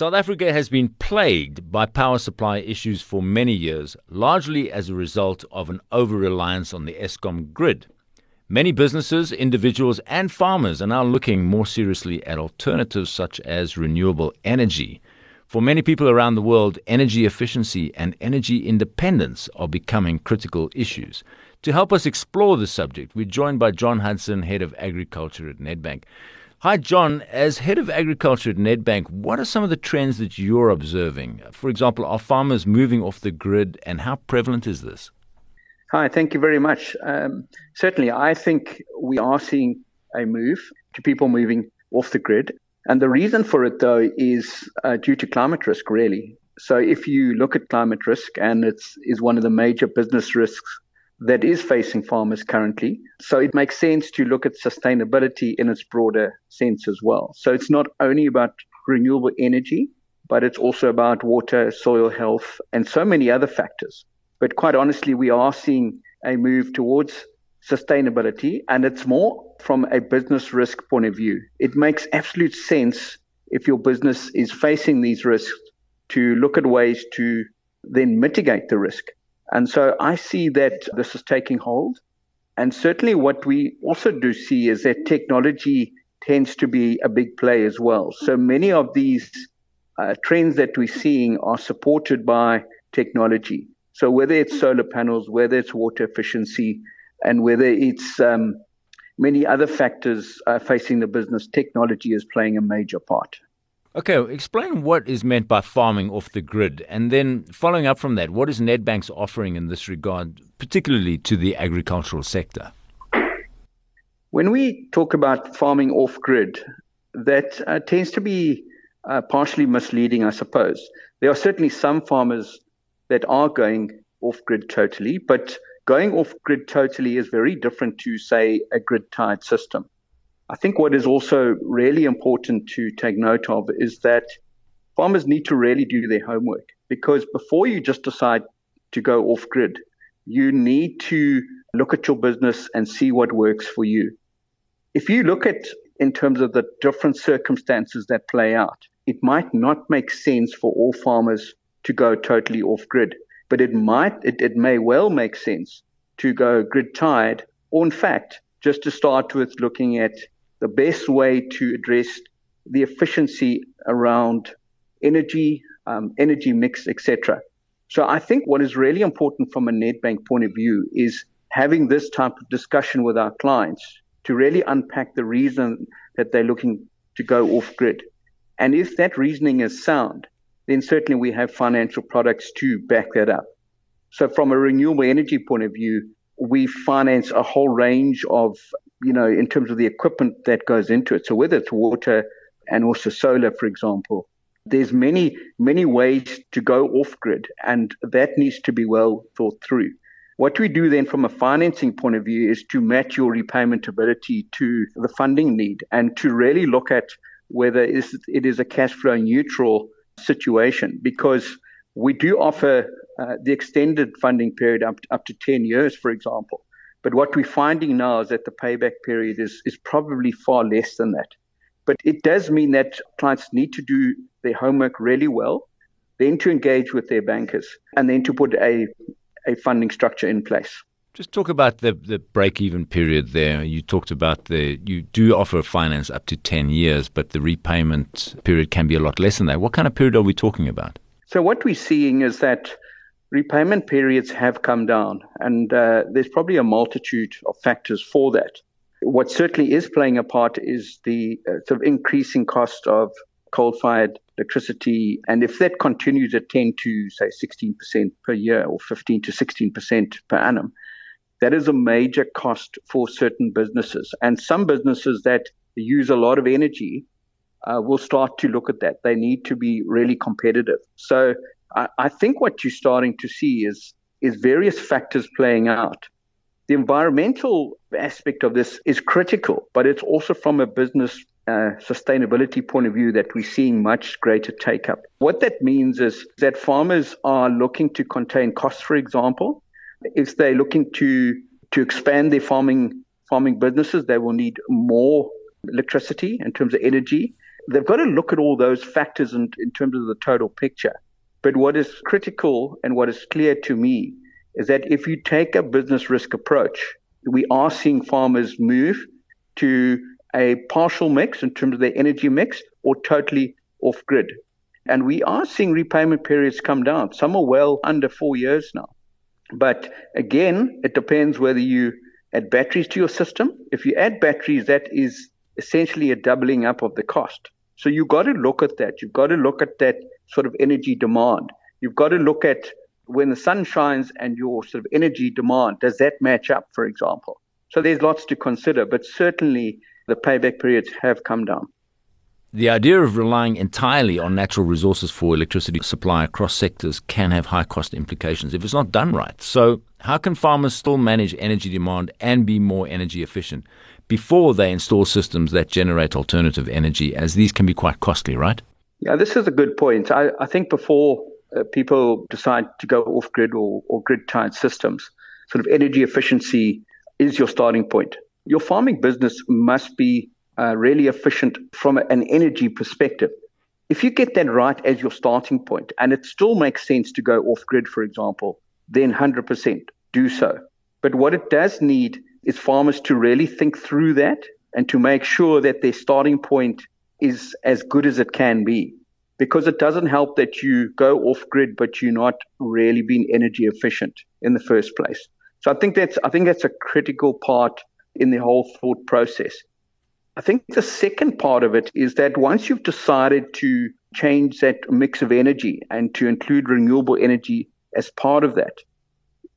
South Africa has been plagued by power supply issues for many years, largely as a result of an over reliance on the Eskom grid. Many businesses, individuals, and farmers are now looking more seriously at alternatives such as renewable energy. For many people around the world, energy efficiency and energy independence are becoming critical issues. To help us explore the subject, we're joined by John Hudson, Head of Agriculture at Nedbank. Hi, John. As head of agriculture at Nedbank, what are some of the trends that you're observing? For example, are farmers moving off the grid, and how prevalent is this? Hi, thank you very much. Um, certainly, I think we are seeing a move to people moving off the grid. And the reason for it, though, is uh, due to climate risk, really. So if you look at climate risk, and it's is one of the major business risks that is facing farmers currently. So it makes sense to look at sustainability in its broader sense as well. So it's not only about renewable energy, but it's also about water, soil health, and so many other factors. But quite honestly, we are seeing a move towards sustainability, and it's more from a business risk point of view. It makes absolute sense if your business is facing these risks to look at ways to then mitigate the risk. And so I see that this is taking hold. And certainly what we also do see is that technology tends to be a big play as well. So many of these uh, trends that we're seeing are supported by technology. So whether it's solar panels, whether it's water efficiency, and whether it's um, many other factors uh, facing the business, technology is playing a major part. Okay, explain what is meant by farming off the grid. And then following up from that, what is Nedbank's offering in this regard, particularly to the agricultural sector? When we talk about farming off grid, that uh, tends to be uh, partially misleading, I suppose. There are certainly some farmers that are going off grid totally, but going off grid totally is very different to, say, a grid tied system. I think what is also really important to take note of is that farmers need to really do their homework because before you just decide to go off grid, you need to look at your business and see what works for you. If you look at in terms of the different circumstances that play out, it might not make sense for all farmers to go totally off grid, but it might, it, it may well make sense to go grid tied, or in fact, just to start with looking at the best way to address the efficiency around energy, um, energy mix, etc. So I think what is really important from a Nedbank point of view is having this type of discussion with our clients to really unpack the reason that they're looking to go off grid. And if that reasoning is sound, then certainly we have financial products to back that up. So from a renewable energy point of view, we finance a whole range of you know, in terms of the equipment that goes into it. So whether it's water and also solar, for example, there's many, many ways to go off grid and that needs to be well thought through. What we do then from a financing point of view is to match your repayment ability to the funding need and to really look at whether it is a cash flow neutral situation because we do offer uh, the extended funding period up, to, up to 10 years, for example. But what we're finding now is that the payback period is, is probably far less than that. But it does mean that clients need to do their homework really well, then to engage with their bankers, and then to put a, a funding structure in place. Just talk about the, the break even period there. You talked about the, you do offer finance up to 10 years, but the repayment period can be a lot less than that. What kind of period are we talking about? So, what we're seeing is that repayment periods have come down, and uh, there's probably a multitude of factors for that. What certainly is playing a part is the uh, sort of increasing cost of coal-fired electricity, and if that continues at 10 to say 16% per year or 15 to 16% per annum, that is a major cost for certain businesses. And some businesses that use a lot of energy uh, will start to look at that. They need to be really competitive. So I, I think what you're starting to see is is various factors playing out. The environmental aspect of this is critical, but it's also from a business uh, sustainability point of view that we're seeing much greater take up. What that means is that farmers are looking to contain costs, for example. If they're looking to to expand their farming farming businesses, they will need more electricity in terms of energy. they've got to look at all those factors in, in terms of the total picture. But what is critical and what is clear to me is that if you take a business risk approach, we are seeing farmers move to a partial mix in terms of their energy mix or totally off grid. And we are seeing repayment periods come down. Some are well under four years now. But again, it depends whether you add batteries to your system. If you add batteries, that is essentially a doubling up of the cost. So you've got to look at that. You've got to look at that sort of energy demand. You've got to look at when the sun shines and your sort of energy demand, does that match up, for example? So there's lots to consider, but certainly the payback periods have come down. The idea of relying entirely on natural resources for electricity supply across sectors can have high cost implications if it's not done right. So, how can farmers still manage energy demand and be more energy efficient before they install systems that generate alternative energy, as these can be quite costly, right? Yeah, this is a good point. I, I think before uh, people decide to go off grid or, or grid tied systems, sort of energy efficiency is your starting point. Your farming business must be uh, really efficient from an energy perspective. If you get that right as your starting point, and it still makes sense to go off grid, for example, then 100% do so. But what it does need is farmers to really think through that and to make sure that their starting point is as good as it can be. Because it doesn't help that you go off grid, but you're not really being energy efficient in the first place. So I think that's, I think that's a critical part in the whole thought process. I think the second part of it is that once you've decided to change that mix of energy and to include renewable energy as part of that,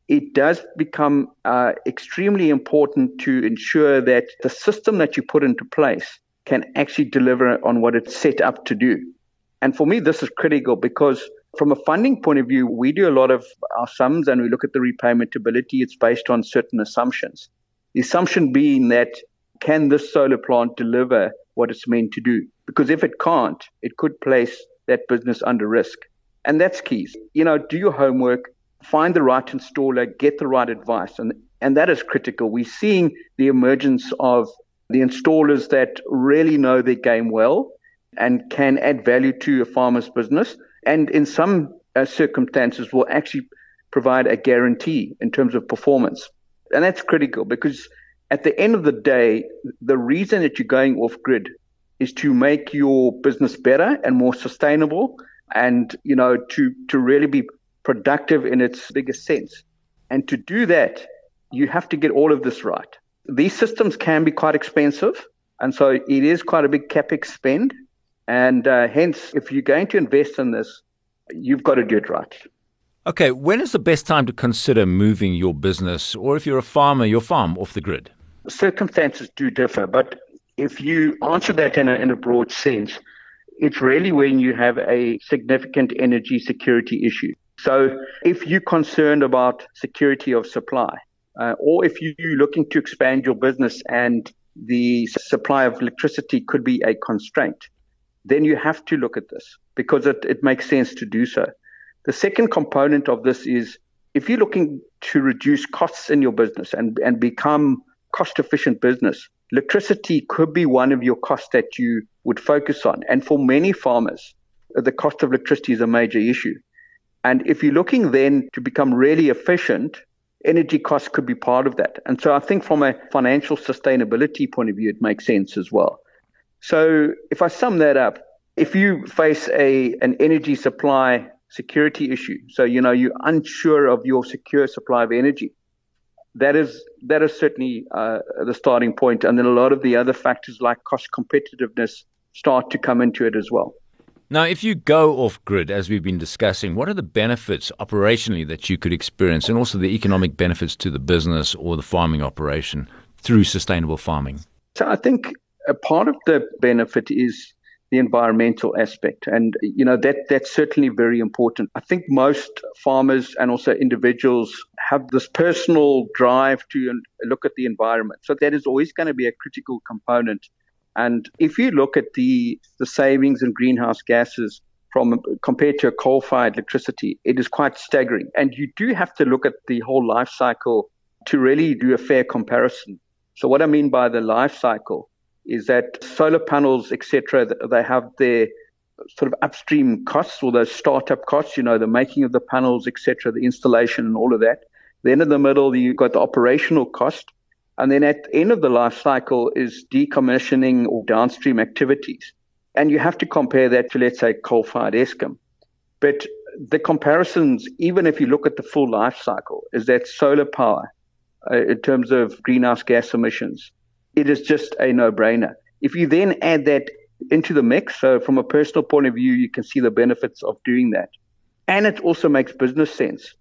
it does become uh, extremely important to ensure that the system that you put into place can actually deliver on what it's set up to do. And for me, this is critical because from a funding point of view, we do a lot of our sums and we look at the repayment ability. It's based on certain assumptions. The assumption being that can this solar plant deliver what it's meant to do? Because if it can't, it could place that business under risk. And that's key. You know, do your homework, find the right installer, get the right advice. And, and that is critical. We're seeing the emergence of the installers that really know their game well and can add value to a farmer's business. And in some uh, circumstances will actually provide a guarantee in terms of performance. And that's critical because at the end of the day, the reason that you're going off grid is to make your business better and more sustainable and, you know, to, to really be productive in its biggest sense. And to do that, you have to get all of this right. These systems can be quite expensive. And so it is quite a big capex spend. And uh, hence, if you're going to invest in this, you've got to do it right. Okay, when is the best time to consider moving your business, or if you're a farmer, your farm off the grid? circumstances do differ, but if you answer that in a, in a broad sense, it's really when you have a significant energy security issue. So if you're concerned about security of supply, uh, or if you're looking to expand your business and the supply of electricity could be a constraint, then you have to look at this because it, it makes sense to do so. The second component of this is if you're looking to reduce costs in your business and, and become cost efficient business, electricity could be one of your costs that you would focus on. And for many farmers, the cost of electricity is a major issue. And if you're looking then to become really efficient, energy costs could be part of that. And so I think from a financial sustainability point of view, it makes sense as well. So if I sum that up, if you face a an energy supply security issue, so you know you're unsure of your secure supply of energy, that is that is certainly uh, the starting point, and then a lot of the other factors like cost competitiveness start to come into it as well. Now, if you go off grid, as we've been discussing, what are the benefits operationally that you could experience, and also the economic benefits to the business or the farming operation through sustainable farming? So, I think a part of the benefit is the environmental aspect. And, you know, that, that's certainly very important. I think most farmers and also individuals have this personal drive to look at the environment. So that is always going to be a critical component. And if you look at the, the savings in greenhouse gases from compared to a coal-fired electricity, it is quite staggering. And you do have to look at the whole life cycle to really do a fair comparison. So what I mean by the life cycle is that solar panels, etc., they have their sort of upstream costs or those startup costs, you know, the making of the panels, etc., the installation and all of that. Then in the middle, you've got the operational cost. And then at the end of the life cycle is decommissioning or downstream activities. And you have to compare that to, let's say, coal-fired Eskom. But the comparisons, even if you look at the full life cycle, is that solar power, uh, in terms of greenhouse gas emissions, it is just a no-brainer. If you then add that into the mix, so from a personal point of view, you can see the benefits of doing that. And it also makes business sense.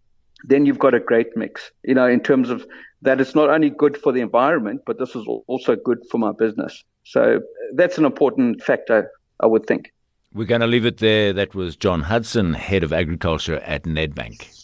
Then you've got a great mix, you know, in terms of that it's not only good for the environment, but this is also good for my business. So that's an important factor, I would think. We're going to leave it there. That was John Hudson, Head of Agriculture at Nedbank.